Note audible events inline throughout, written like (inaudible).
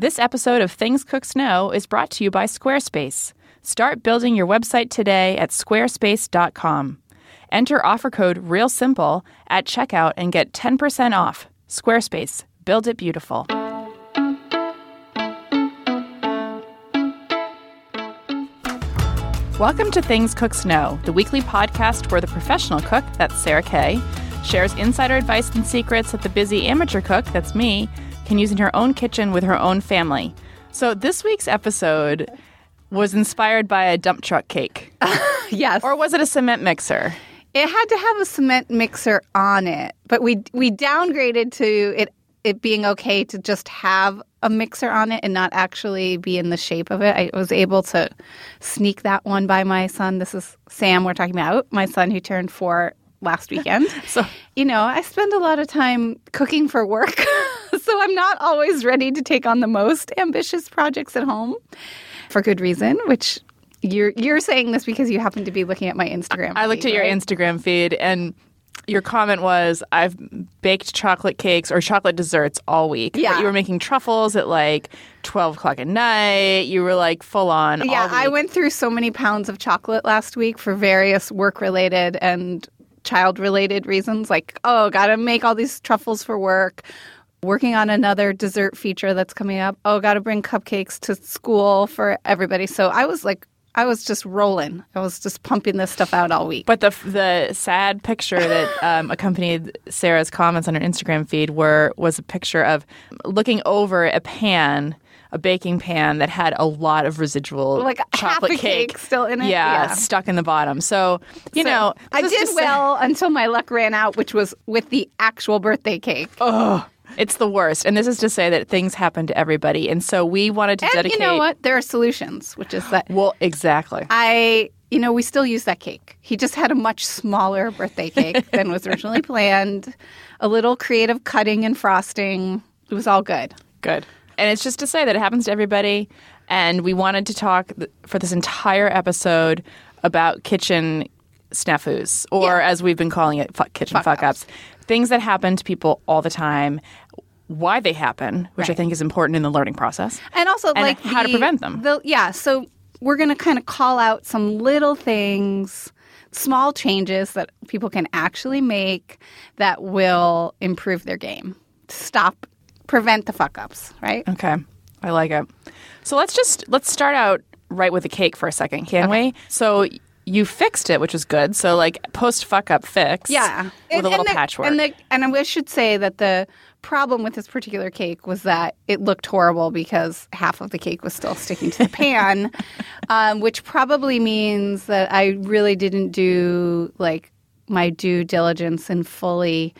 This episode of Things Cooks Know is brought to you by Squarespace. Start building your website today at squarespace.com. Enter offer code REALSIMPLE at checkout and get 10% off. Squarespace, build it beautiful. Welcome to Things Cooks Know, the weekly podcast where the professional cook, that's Sarah Kay, shares insider advice and secrets that the busy amateur cook, that's me, can use in her own kitchen with her own family. So this week's episode was inspired by a dump truck cake. (laughs) yes. Or was it a cement mixer? It had to have a cement mixer on it, but we we downgraded to it it being okay to just have a mixer on it and not actually be in the shape of it. I was able to sneak that one by my son. This is Sam we're talking about, my son who turned 4 last weekend. (laughs) So- you know, I spend a lot of time cooking for work. (laughs) so I'm not always ready to take on the most ambitious projects at home for good reason, which you're you're saying this because you happen to be looking at my Instagram. I looked feed, at your right? Instagram feed and your comment was I've baked chocolate cakes or chocolate desserts all week. But Yeah. you were making truffles at like 12 o'clock at night. You were like full on. Yeah, I went through so many pounds of chocolate last week for various work related and child related reasons. Like, oh, got to make all these truffles for work. Working on another dessert feature that's coming up. Oh, got to bring cupcakes to school for everybody. So I was like, I was just rolling. I was just pumping this stuff out all week. But the the sad picture that (laughs) um, accompanied Sarah's comments on her Instagram feed were was a picture of looking over a pan, a baking pan that had a lot of residual Like chocolate a cake still in it? Yeah, Yeah. stuck in the bottom. So you So know, I did well until my luck ran out, which was with the actual birthday cake. It's the worst, and this is to say that things happen to everybody, and so we wanted to and dedicate. you know what? There are solutions, which is that Well, exactly. I, you know, we still use that cake. He just had a much smaller birthday cake (laughs) than was originally planned. A little creative cutting and frosting. It was all good. Good. And it's just to say that it happens to everybody. And we wanted to talk th- for this entire episode about kitchen snafus, or as we've been calling it, fuck, kitchen fuck ups. Things that happen to people all the time, why they happen, which I think is important in the learning process. And also, And like how to prevent them. The, yeah, so we're going to kind of call out some little things, small changes that people can actually make that will improve their game. Stop, prevent the fuck ups, right? Okay. I like it. So let's just let's start out right with the cake for a second, can we? So you fixed it, which is good. So like post fuck up fix. Yeah, With And- a little and the, patchwork. And, the, and I should say that the problem with this particular cake was that it looked horrible because half of the cake was still sticking to the pan, (laughs) um, which probably means that I really didn't do like my due diligence in fully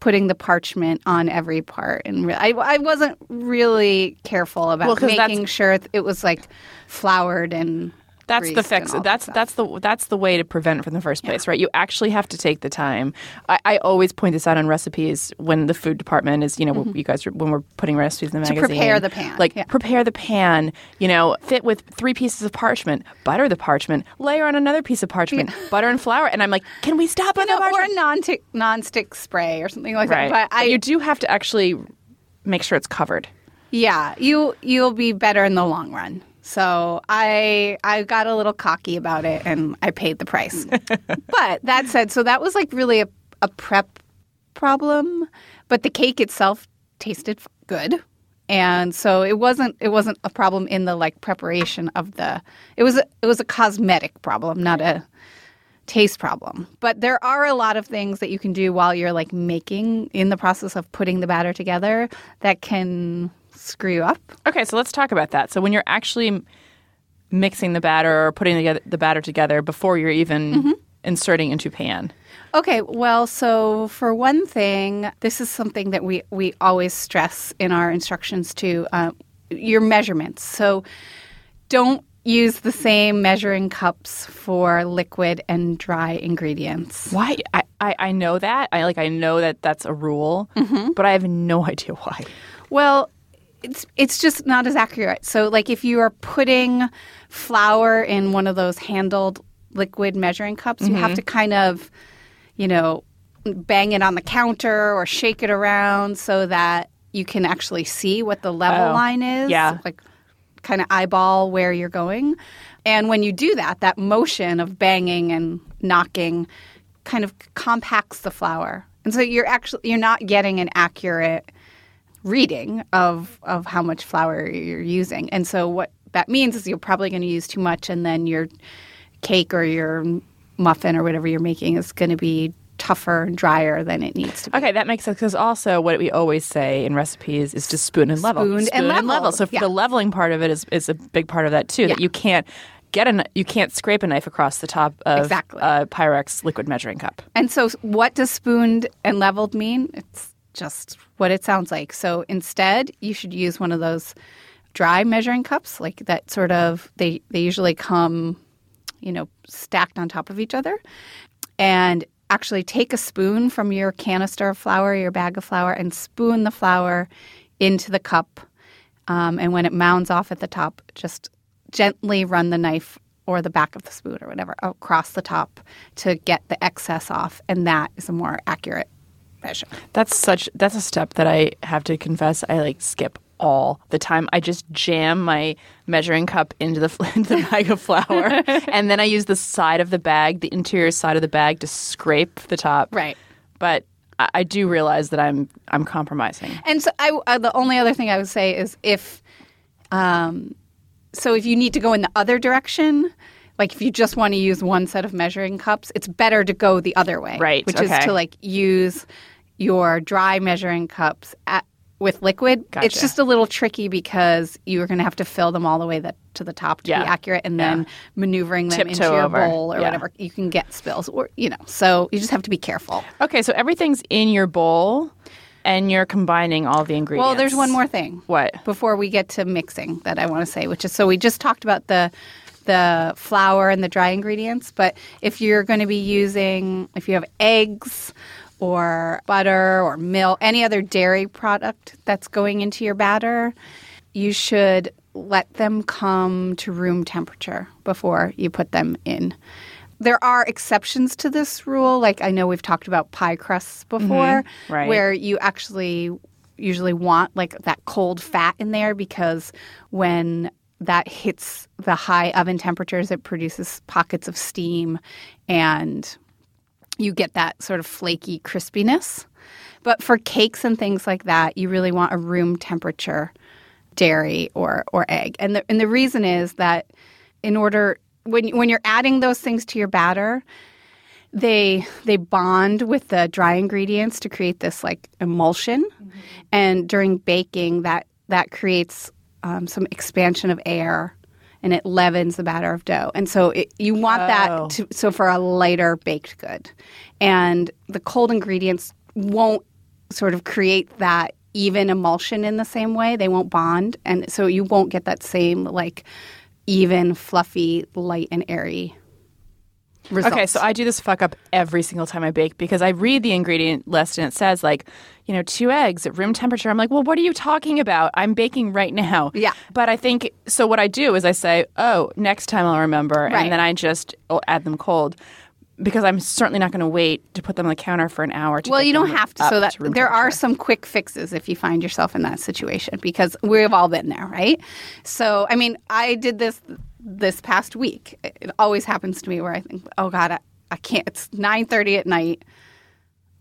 putting the parchment on every part. And re- I, I wasn't really careful about Well, making sure it was like floured and That's the fix. That's that's the that's the way to prevent from the first place, right? You actually have to take the time. I, I always point this out on recipes when the food department is, you know, you guys are, when we're putting recipes in the Mm-hmm. To magazine. prepare the pan, like yeah. prepare the pan. You know, fit with three pieces of parchment, butter the parchment, layer on another piece of parchment, butter and flour, and I'm like, can we stop on you the know, or a non non-stick spray or something like right, that. But I, you do have to actually make sure it's covered. Yeah, you you'll be better in the long run. So I I got a little cocky about it and I paid the price. (laughs) but that said, so that was like really a, a prep problem, but the cake itself tasted good. And so it wasn't it wasn't a problem in the like preparation of the it was a, it was a cosmetic problem, not a taste problem. But there are a lot of things that you can do while you're like making in the process of putting the batter together that can screw you up. Okay, so let's talk about that. So when you're actually mixing the batter or putting the, the batter together before you're even Mm-hmm. inserting into pan. Okay, well, so for one thing, this is something that we, we always stress in our instructions to uh, your measurements. So don't use the same measuring cups for liquid and dry ingredients. Why? I, I, I know that. I like I know that that's a rule, Mm-hmm. but I have no (laughs) idea why. Well, it's it's just not as accurate. So like if you are putting flour in one of those handled liquid measuring cups, you have mm-hmm. to kind of, you know, bang it on the counter or shake it around so that you can actually see what the level Oh, line is. yeah. Like kind of eyeball where you're going. And when you do that, that motion of banging and knocking kind of compacts the flour. And so you're actually you're not getting an accurate reading of of how much flour you're using. And so what that means is you're probably going to use too much and then your cake or your muffin or whatever you're making is going to be tougher and drier than it needs to be. Okay, that makes sense because also what we always say in recipes is to spoon and level. Spoon and level, So yeah. the leveling part of it is, is a big part of that too. That you can't get a you can't scrape a knife across the top of Exactly. a Pyrex liquid measuring cup. And so, what does spooned and leveled mean? It's just what it sounds like. So, instead, you should use one of those dry measuring cups, like that sort of, they, they usually come, you know, stacked on top of each other. And actually take a spoon from your canister of flour, your bag of flour, and spoon the flour into the cup. Um, and when it mounds off at the top, just gently run the knife or the back of the spoon or whatever across the top to get the excess off. And that is a more accurate measure. That's such that's a step that I have to confess I like skip all the time. I just jam my measuring cup into the (laughs) into the bag of flour, (laughs) and then I use the side of the bag, the interior side of the bag, to scrape the top. Right. But I, I do realize that I'm I'm compromising. And so, I, uh, the only other thing I would say is if, um, so if you need to go in the other direction, like if you just want to use one set of measuring cups, it's better to go the other way. Right, Which is to like use your dry measuring cups at, with liquid. It's just a little tricky because you're going to have to fill them all the way that, to the top to Yeah. be accurate and then maneuvering them into Tiptoe your over. bowl or Yeah. whatever. You can get spills or, you know, so you just have to be careful. Okay, so everything's in your bowl, and you're combining all the ingredients. Well, there's one more thing. What? Before we get to mixing that I want to say, which is so we just talked about the the flour and the dry ingredients, but if you're going to be using if you have eggs or butter or milk, any other dairy product that's going into your batter, you should let them come to room temperature before you put them in. There are exceptions to this rule. Like I know we've talked about pie crusts mm-hmm. before, right. where you actually usually want like that cold fat in there because when that hits the high oven temperatures, it produces pockets of steam and you get that sort of flaky crispiness. But for cakes and things like that, you really want a room temperature dairy or or egg. And the and the reason is that in order when when you're adding those things to your batter, they they bond with the dry ingredients to create this like emulsion. And during baking, that that creates um, some expansion of air. And it leavens the batter of dough, and so it, you want Oh. that to so for a lighter baked good, and the cold ingredients won't sort of create that even emulsion in the same way. They won't bond, and so you won't get that same like even, fluffy, light, and airy. Results. Okay, so I do this fuck up every single time I bake because I read the ingredient list and it says like, you know, two eggs at room temperature. I'm like, well, what are you talking about? I'm baking right now. Yeah. But I think so. What I do is I say, oh, next time I'll remember, Right. and then I just oh, add them cold because I'm certainly not going to wait to put them on the counter for an hour. To Well, you don't have to. So that room there are some quick fixes if you find yourself in that situation because we've all been there, right? So, I mean, I did this this past week. It always happens to me where I think, oh God, I, I can't. It's nine thirty at night.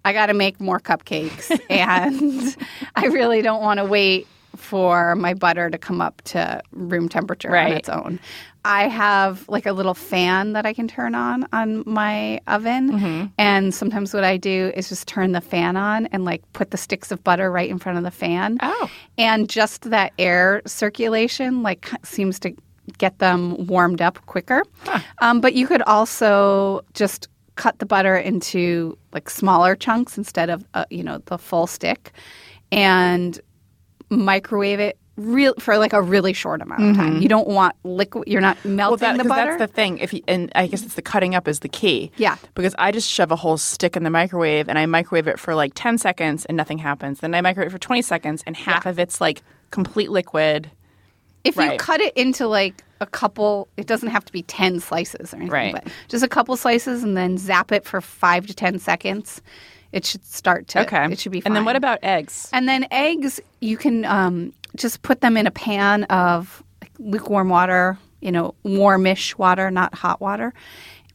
I got to make more cupcakes, (laughs) and I really don't want to wait for my butter to come up to room temperature on its own. I have like a little fan that I can turn on on my oven, Mm-hmm. and sometimes what I do is just turn the fan on and like put the sticks of butter right in front of the fan. Oh. and just that air circulation like seems to get them warmed up quicker. Um, but you could also just cut the butter into like smaller chunks instead of uh, you know the full stick, and microwave it real for like a really short amount of time. You don't want liquid. You're not melting Mm-hmm. Well, that, the butter. that's the thing. If you, and I guess it's the cutting up is the key. Yeah. Because I just shove a whole stick in the microwave and I microwave it for like ten seconds and nothing happens. Then I microwave it for twenty seconds and half of it's like complete liquid. If you cut it into like a couple, it doesn't have to be 10 slices or anything, Right. but just a couple slices and then zap it for five to 10 seconds. it should start to. Okay. It should be fine. And then what about eggs? And then eggs, you can um, just put them in a pan of lukewarm water, you know, warmish water, not hot water,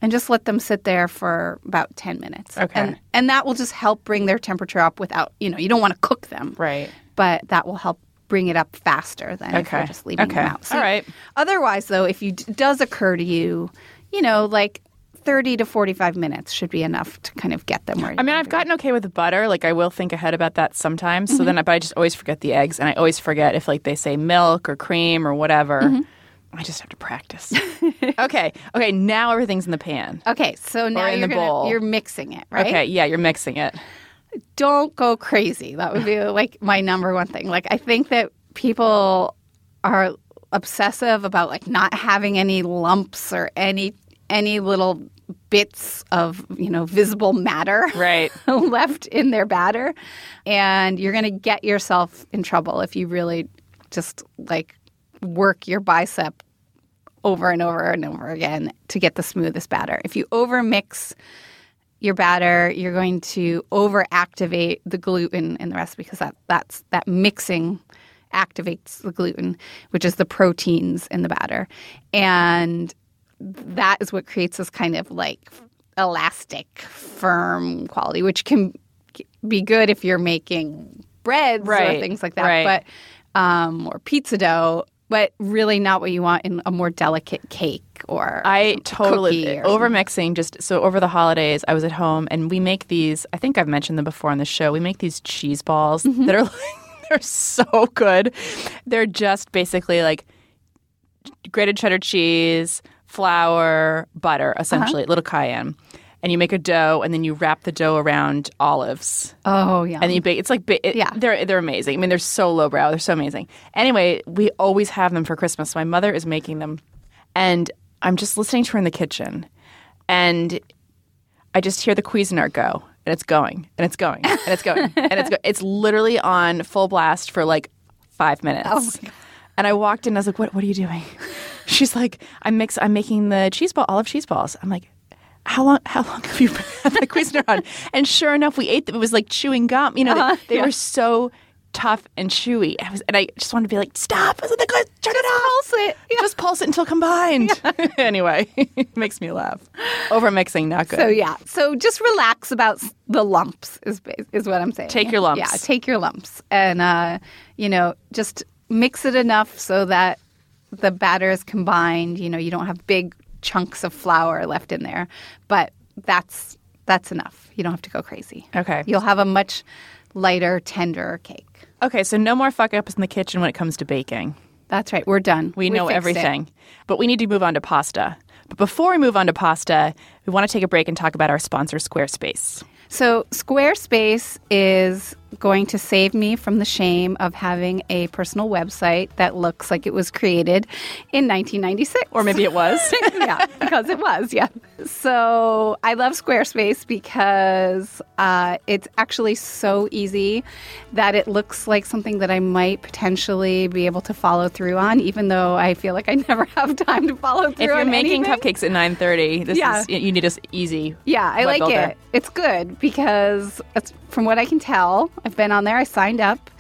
and just let them sit there for about 10 minutes. Okay. And, and that will just help bring their temperature up without, you know, you don't want to cook them. Right. But that will help bring it up faster than if you're Okay. just leaving Okay. them out. All right. Otherwise, though, if you it does occur to you, you know, like 30 to 45 minutes should be enough to kind of get them where you I mean, I've gotten okay with the butter. Like, I will think ahead about that sometimes. Mm-hmm. So then, but I just always forget the eggs, and I always forget if like they say milk or cream or whatever. Mm-hmm. I just have to practice. (laughs) okay. Okay. Now everything's in the pan. Okay, so now in you're the gonna, bowl. you're mixing it, right? Okay. Yeah, you're mixing it. Don't go crazy. That would be like my number one thing. Like I think that people are obsessive about like not having any lumps or any any little bits of, you know, visible matter Right. (laughs) left in their batter and you're going to get yourself in trouble if you really just like work your bicep over and over and over again to get the smoothest batter. If you overmix your batter, you're going to overactivate the gluten in the recipe because that that's that mixing activates the gluten, which is the proteins in the batter, and that is what creates this kind of like elastic, firm quality, which can be good if you're making breads Right, or things like that, right. but um, or pizza dough. But really, not what you want in a more delicate cake or I totally over mixing. Just so over the holidays, I was at home and we make these. I think I've mentioned them before on the show. We make these cheese balls Mm-hmm. that are (laughs) like, they're so good. They're just basically like grated cheddar cheese, flour, butter, Uh-huh. essentially, little cayenne. And you make a dough, and then you wrap the dough around olives, oh yeah, and you bake. It's like it, Yeah. they're they're amazing. I mean, they're so lowbrow. They're so amazing. Anyway, we always have them for Christmas. My mother is making them, and I'm just listening to her in the kitchen, and I just hear the Cuisinart go, and it's going, and it's going, and it's going, and it's go- (laughs) it's literally on full blast for like five minutes. Oh and I walked in. And I was like, "What? What are you doing?" (laughs) She's like, "I'm mix. I'm making the cheese ball, olive cheese balls." I'm like. How long? How long have you (laughs) had the Cuisinart on? And sure enough, we ate them. It was like chewing gum. You know, they- Uh-huh, they, yeah. were so tough and chewy. I was, and I just wanted to be like, "Stop! Is it the good? Turn it off! pulse it. Yeah. Just pulse it until combined." (laughs) anyway, it (laughs) makes me laugh. Over mixing, not good. So yeah, so just relax about the lumps is is what I'm saying. Take your lumps. Yeah, take your lumps, and uh, you know, just mix it enough so that the batter is combined. You know, you don't have big chunks of flour left in there, but that's that's enough. You don't have to go crazy. Okay. You'll have a much lighter, tenderer cake. Okay, so no more fuck ups in the kitchen when it comes to baking. That's right. We're done. We, know fixed it. everything. But we need to move on to pasta. But before we move on to pasta, we want to take a break and talk about our sponsor, Squarespace. So, Squarespace is going to save me from the shame of having a personal website that looks like it was created in 1996. Or maybe it was. (laughs) yeah, because it was, yeah. So I love Squarespace because uh, it's actually so easy that it looks like something that I might potentially be able to follow through on, even though I feel like I never (laughs) have time to follow through on. if you're making anything. cupcakes at 9.30, this Yeah. is, you need this easy. Yeah, I like builder. it. It's good because it's, from what I can tell, I've been on there, I signed up.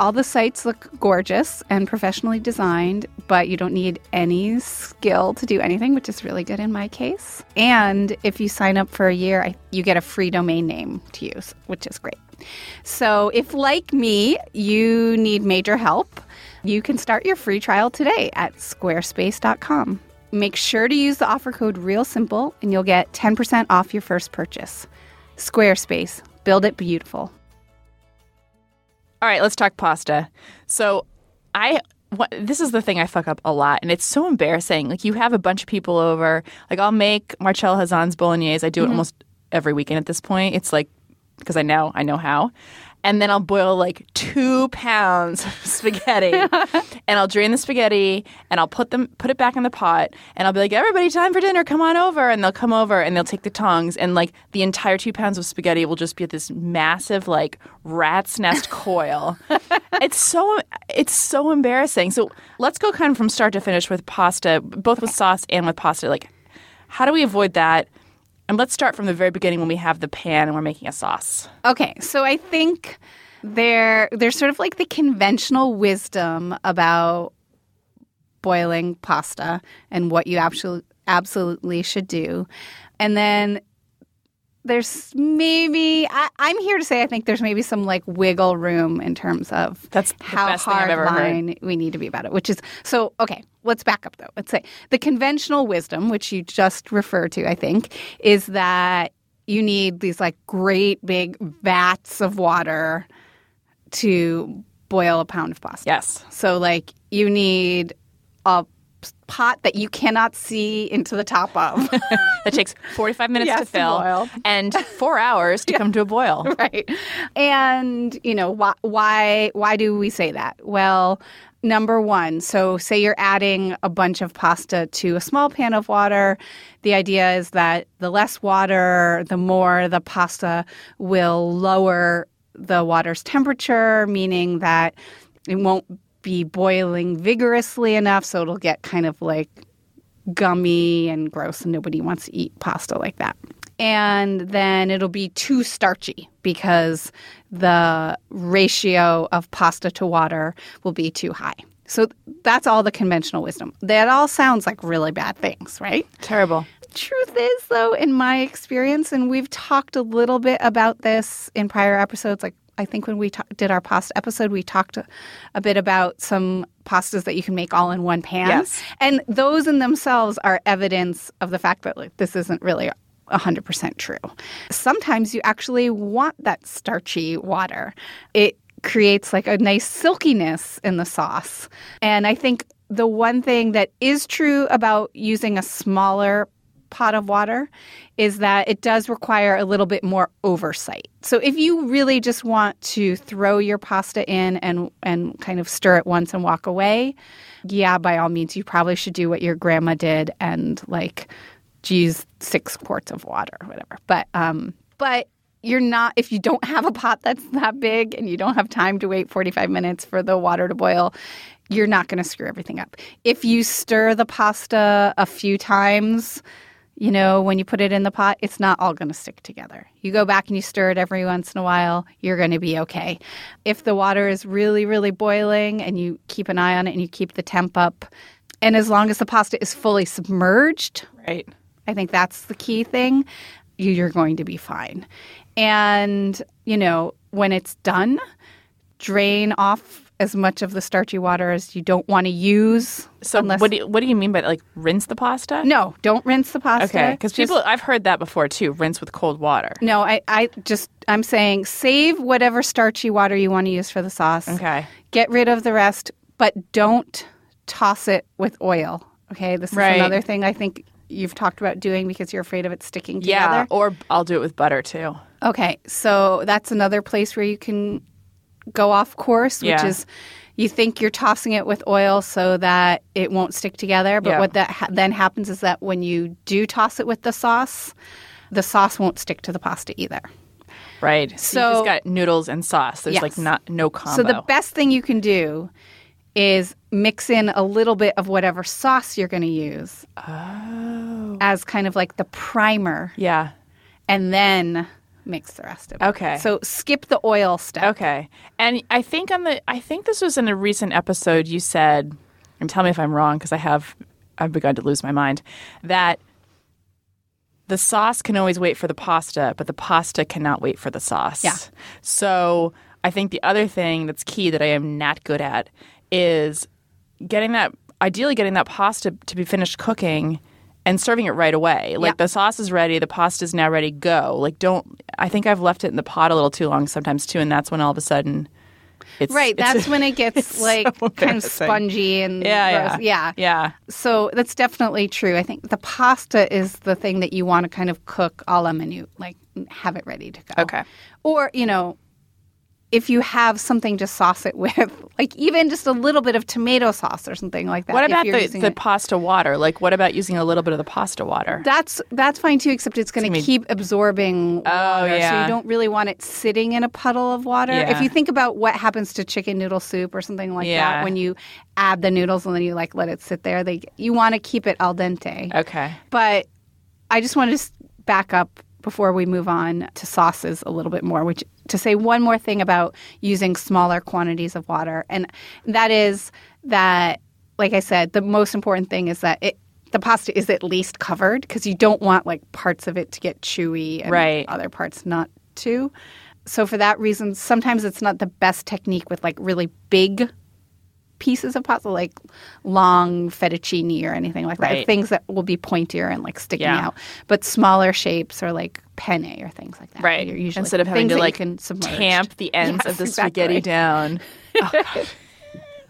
All the sites look gorgeous and professionally designed, but you don't need any skill to do anything, which is really good in my case. And if you sign up for a year, I, you get a free domain name to use, which is great. So, if like me, you need major help, you can start your free trial today at squarespace.com. Make sure to use the offer code REALSIMPLE and you'll get 10% off your first purchase. Squarespace, build it beautiful. All right, let's talk pasta. So, I what, this is the thing I fuck up a lot, and it's so embarrassing. Like you have a bunch of people over. Like I'll make Marcella Hazan's bolognese. I do it mm-hmm. almost every weekend at this point. It's like because I know I know how. And then I'll boil like two pounds of (laughs) spaghetti, and I'll drain the spaghetti, and I'll put them put it back in the pot, and I'll be like, "Everybody, time for dinner! Come on over!" And they'll come over, and they'll take the tongs, and like the entire two pounds of spaghetti will just be at this massive like rat's nest (laughs) coil. it's so it's so embarrassing. So let's go kind of from start to finish with pasta, both with sauce and with pasta. Like, how do we avoid that? And let's start from the very beginning when we have the pan and we're making a sauce. Okay, so I think there there's sort of like the conventional wisdom about boiling pasta and what you absolutely absolutely should do. And then there's maybe I, I'm here to say I think there's maybe some like wiggle room in terms of That's how best thing I've hard heard. line we need to be about it. Which is so okay. Let's back up though. Let's say the conventional wisdom, which you just referred to, I think, is that you need these like great big vats of water to boil a pound of pasta. Yes. So like you need a pot that you cannot see into the top of. (laughs) That takes 45 minutes Yes, to to fill boil. and four hours to (laughs) come to a boil. (laughs) right. And you know why why why do we say that? Well, number 1, so say you're adding a bunch of pasta to a small pan of water, the idea is that the less water, the more the pasta will lower the water's temperature, meaning that it won't be boiling vigorously enough so it'll get kind of like gummy and gross and nobody wants to eat pasta like that. And then it'll be too starchy because the ratio of pasta to water will be too high. So that's all the conventional wisdom. That all sounds like really bad things, right? Terrible. Truth is, though, in my experience, and we've talked a little bit about this in prior episodes, like I think when we ta- did our pasta episode, we talked a, a bit about some pastas that you can make all in one pan. Yes. And those in themselves are evidence of the fact that like this isn't really 100% true. Sometimes you actually want that starchy water. It creates like a nice silkiness in the sauce. And I think the one thing that is true about using a smaller pot of water is that it does require a little bit more oversight. So if you really just want to throw your pasta in and and kind of stir it once and walk away, yeah, by all means you probably should do what your grandma did and like use 6 quarts of water or whatever. But um but you're not if you don't have a pot that's that big and you don't have time to wait 45 minutes for the water to boil you're not going to screw everything up if you stir the pasta a few times you know when you put it in the pot it's not all going to stick together you go back and you stir it every once in a while you're going to be okay if the water is really really boiling and you keep an eye on it and you keep the temp up and as long as the pasta is fully submerged Right. I think that's the key thing. You- You're going to be fine. And, you know, when it's done, drain off as much of the starchy water as you don't want to use. So unless- what do you, what do you mean by like rinse the pasta? no, don't rinse the pasta. Okay, because people I've heard that before too. Rinse with cold water. No, I, I just, I'm saying save whatever starchy water you want to use for the sauce. Okay. Get rid of the rest, but don't toss it with oil. Okay. This is Right. another thing I think you've talked about doing because you're afraid of it sticking together. Yeah, or I'll do it with butter too. Okay, so that's another place where you can go off course, which Yeah. is you think you're tossing it with oil so that it won't stick together. But Yeah. what that ha- then happens is that when you do toss it with the sauce, the sauce won't stick to the pasta either. Right. So, So- you just got noodles and sauce. There's Yes. like not no combo. So the best thing you can do is mix in a little bit of whatever sauce you're going to use oh. as kind of like the primer, Yeah. and then mix the rest of it. Okay. So skip the oil step. Okay. And I think on the I think this was in a recent episode you said, and tell me if I'm wrong because I have I've begun to lose my mind, that the sauce can always wait for the pasta, but the pasta cannot wait for the sauce. Yeah. So I think the other thing that's key that I am not good at is getting that ideally getting that pasta to be finished cooking and serving it right away. Like Yeah. the sauce is ready, the pasta is now ready, go. Like don't I think I've left it in the pot a little too long sometimes too, and that's when all of a sudden it's Right, it's- that's when it (laughs) gets like so kind of spongy and Yeah, gross. yeah. yeah. Yeah. So that's definitely true. I think the pasta is the thing that you want to kind of cook a la minute, like have it ready to go. Okay. Or, you know, if you have something to sauce it (laughs) with, like even just a little bit of tomato sauce or something like that. What about the, using the it. pasta water? Like what about using a little bit of the pasta water? That's that's fine too, except it's going gonna to keep absorbing Oh, water. So you don't really want it sitting in a puddle of water. Yeah. If you think about what happens to chicken noodle soup or something like Yeah. that, when you add the noodles and then you like let it sit there, they you want to keep it al dente. okay. But I just want to back up before we move on to sauces a little bit more, which to say one more thing about using smaller quantities of water, and that is that, like I said, the most important thing is that it. The pasta is at least covered because you don't want like parts of it to get chewy and Right. other parts not to. So for that reason, sometimes it's not the best technique with like really big pieces of pasta, like long fettuccine or anything like that. Right. Things that will be pointier and like sticking Yeah. out. But smaller shapes are like penne or things like that. Right. You're usually Instead of having to like tamp the ends (laughs) Yes, of the exactly. spaghetti down. (laughs) Oh.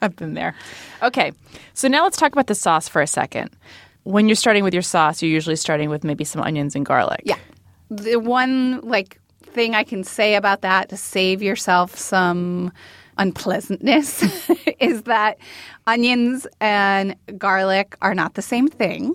I've been there. Okay. So now let's talk about the sauce for a second. When you're starting with your sauce, you're usually starting with maybe some onions and garlic. Yeah. The one like thing I can say about that to save yourself some unpleasantness (laughs) is that onions and garlic are not the same thing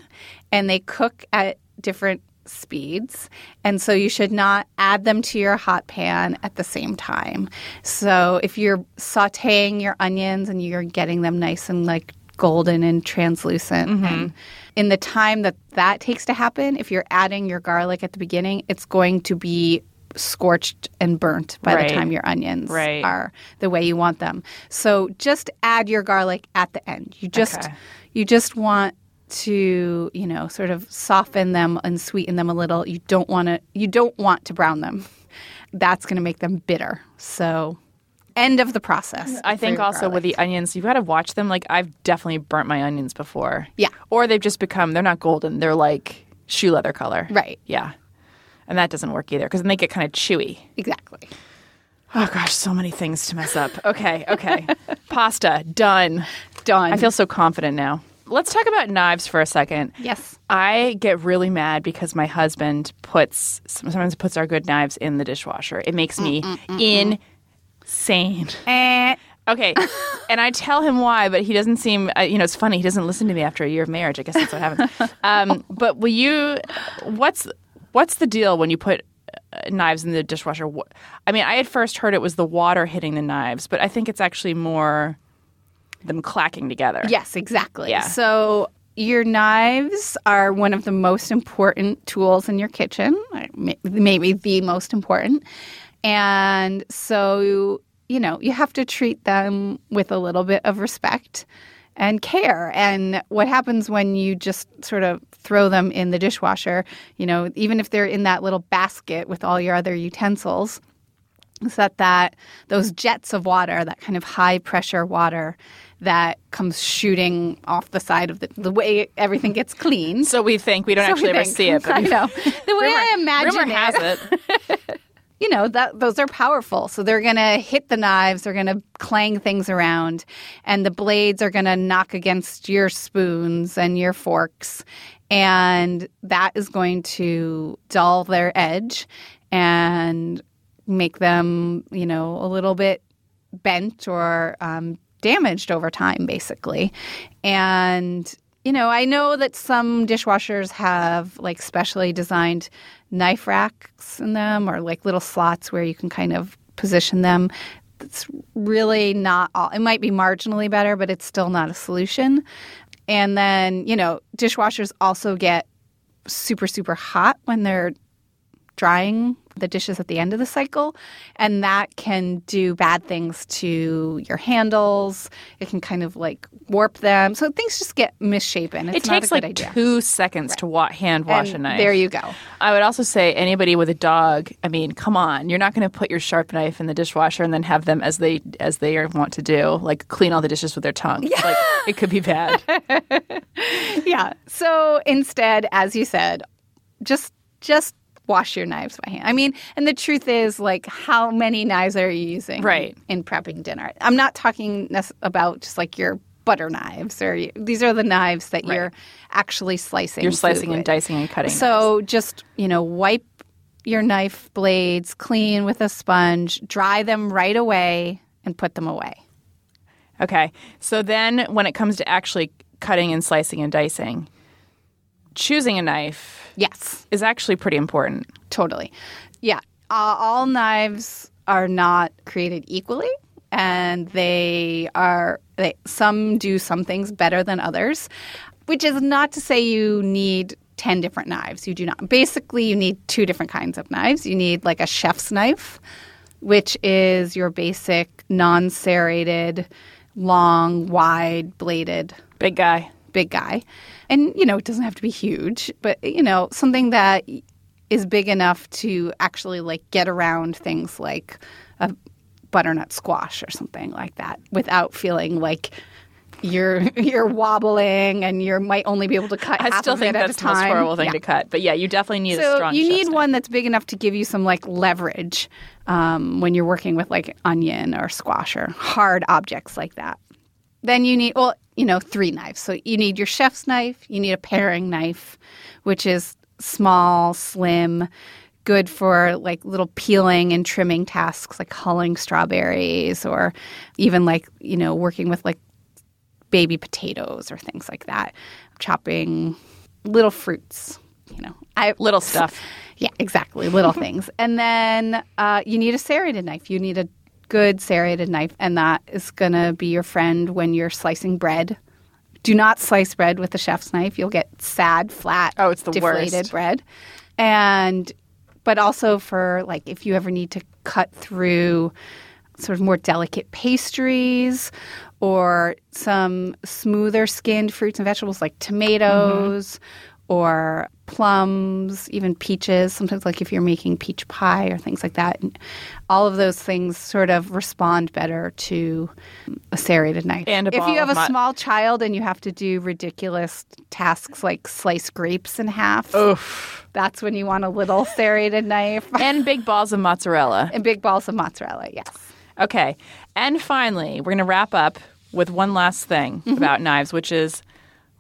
and they cook at different speeds and so you should not add them to your hot pan at the same time. So if you're sautéing your onions and you're getting them nice and like golden and translucent mm-hmm. and in the time that that takes to happen if you're adding your garlic at the beginning it's going to be scorched and burnt by Right. the time your onions Right. are the way you want them so just add your garlic at the end you just Okay. you just want to you know sort of soften them and sweeten them a little you don't want to you don't want to brown them (laughs) that's going to make them bitter so end of the process I think also garlic. with the onions, you've got to watch them. Like I've definitely burnt my onions before. Yeah. Or they've just become they're not golden. They're like shoe leather color. right Yeah. And that doesn't work either because then they get kind of chewy. exactly Oh gosh, so many things to mess up. Okay, okay. (laughs) Pasta done. done I feel so confident now. Let's talk about knives for a second. yes I get really mad because my husband puts sometimes puts our good knives in the dishwasher. It makes me insane. Eh, Okay, (laughs) and I tell him why, but he doesn't seem. Uh, you know, it's funny. He doesn't listen to me after a year of marriage. I guess that's what happens. (laughs) um, but will you? What's what's the deal when you put uh, knives in the dishwasher? Wh- I mean, I had first heard it was the water hitting the knives, but I think it's actually more them clacking together. Yes, exactly. Yeah. So your knives are one of the most important tools in your kitchen, maybe the most important. And so, you know, you have to treat them with a little bit of respect and care. And what happens when you just sort of throw them in the dishwasher, you know, even if they're in that little basket with all your other utensils, is that that those jets of water, that kind of high pressure water that comes shooting off the side of the the way everything gets cleaned. So we think we don't So actually we ever see it. But (laughs) I know (laughs) the way I imagine rumor it, has it. (laughs) you know that those are powerful so they're going to hit the knives they're going to clang things around and the blades are going to knock against your spoons and your forks and that is going to dull their edge and make them you know a little bit bent or um, damaged over time, basically. And, you know, I know that some dishwashers have like specially designed knife racks in them or like little slots where you can kind of position them. It's really not all, it might be marginally better, but it's still not a solution. And then, you know, dishwashers also get super, super hot when they're drying the dishes at the end of the cycle and that can do bad things to your handles it can kind of like warp them so things just get misshapen it's It not takes a good like idea two seconds to wa- hand wash and a knife. there you go I would also say anybody with a dog. I mean, come on, you're not going to put your sharp knife in the dishwasher and then have them as they as they want to do, like clean all the dishes with their tongue. Like it could be bad. (laughs) (laughs) yeah so instead as you said just just wash your knives by hand i mean and the truth is like how many knives are you using Right. in prepping dinner i'm not talking about just like your butter knives or these are the knives that you're actually slicing You're slicing and with. dicing and cutting. So just, you know, wipe your knife blades clean with a sponge, dry them right away, and put them away. Okay. So then when it comes to actually cutting and slicing and dicing, choosing a knife Yes, is actually pretty important. totally. Yeah. Uh, all knives are not created equally. And they are, they, some do some things better than others, which is not to say you need 10 different knives. You do not. Basically, you need two different kinds of knives. You need like a chef's knife, which is your basic non serrated, long, wide bladed Big guy. Big guy. And, you know, it doesn't have to be huge, but, you know, something that is big enough to actually like get around things like a butternut squash or something like that without feeling like you're (laughs) you're wobbling and you might only be able to cut I half still of think that's a the most time. horrible thing Yeah. to cut. But yeah, you definitely need a So strong you need one that's big enough to give you some like leverage um, when you're working with like onion or squash or hard objects like that. Then you need well, you know, three knives. So you need your chef's knife. You need a paring knife, which is small, slim, good for like little peeling and trimming tasks like hulling strawberries or even like you know working with like baby potatoes or things like that. Chopping little fruits, you know. I Little stuff. (laughs) yeah, exactly. Little (laughs) things. And then uh, you need a serrated knife. You need a good serrated knife, and that is going to be your friend when you're slicing bread. Do not slice bread with a chef's knife. You'll get sad, flat, Oh, it's the deflated worst. bread. And but also for like if you ever need to cut through sort of more delicate pastries or some smoother skinned fruits and vegetables like mm-hmm. tomatoes or plums, even peaches. Sometimes, like if you're making peach pie or things like that, and all of those things sort of respond better to a serrated knife. And if you have a small child and you have to do ridiculous tasks like slice grapes in half, Oof. that's when you want a little (laughs) serrated knife And big balls of mozzarella. (laughs) and big balls of mozzarella. Yes. Okay. And finally, we're going to wrap up with one last thing Mm-hmm. about knives, which is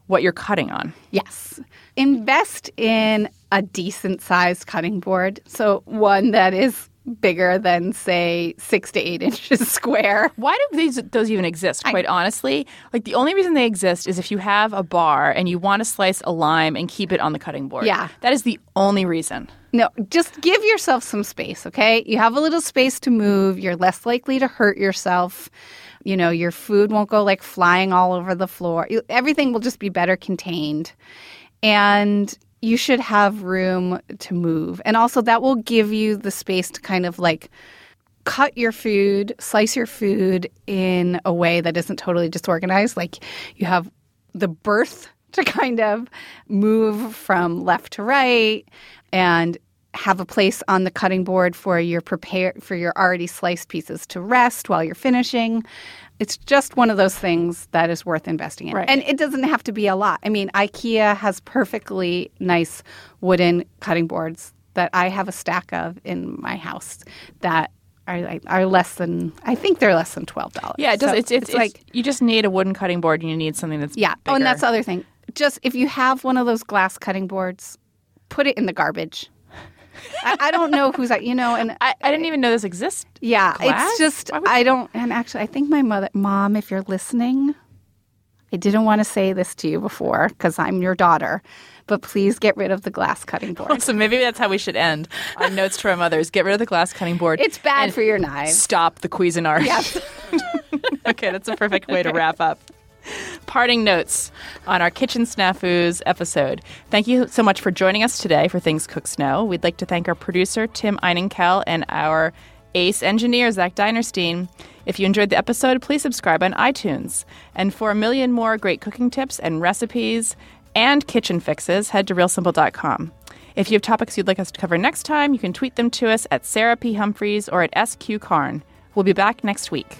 what you're cutting on. Yes. Invest in a decent sized cutting board. So, one that is bigger than, say, six to eight (laughs) inches square. Why do these those even exist? Quite honestly, like the only reason they exist is if you have a bar and you want to slice a lime and keep it on the cutting board. Yeah. that is the only reason. No, just give yourself some space, okay? You have a little space to move. You're less likely to hurt yourself. You know, your food won't go like flying all over the floor. Everything will just be better contained. And you should have room to move. And also, that will give you the space to kind of like cut your food, slice your food in a way that isn't totally disorganized. Like you have the berth to kind of move from left to right and have a place on the cutting board for your prepare for your already sliced pieces to rest while you're finishing. It's just one of those things that is worth investing in. Right. And it doesn't have to be a lot. I mean, IKEA has perfectly nice wooden cutting boards that I have a stack of in my house that are are less than I think they're less than twelve dollars. Yeah, it does. it's, it's, it's like you just need a wooden cutting board and you need something that's yeah. Oh, and that's the other thing. Just if you have one of those glass cutting boards, put it in the garbage. I, I don't know who's that, you know, and I, I didn't even know this exists. yeah, Glass? it's just I don't. And actually, I think my mother, mom, if you're listening, I didn't want to say this to you before because I'm your daughter, but please get rid of the glass cutting board. (laughs) So maybe that's how we should end our notes to our mothers. Get rid of the glass cutting board. It's bad for your knives. Stop the Cuisinart. Yes. (laughs) okay, that's a perfect way to wrap up. Parting notes on our Kitchen Snafus episode. Thank you so much for joining us today for Things Cooks Know. We'd like to thank our producer, Tim Einenkel, and our ace engineer, Zach Dinerstein. If you enjoyed the episode, please subscribe on iTunes. And for a million more great cooking tips and recipes and kitchen fixes, head to realsimple.com. If you have topics you'd like us to cover next time, you can tweet them to us at Sarah P. Humphreys or at SQ Karn. We'll be back next week.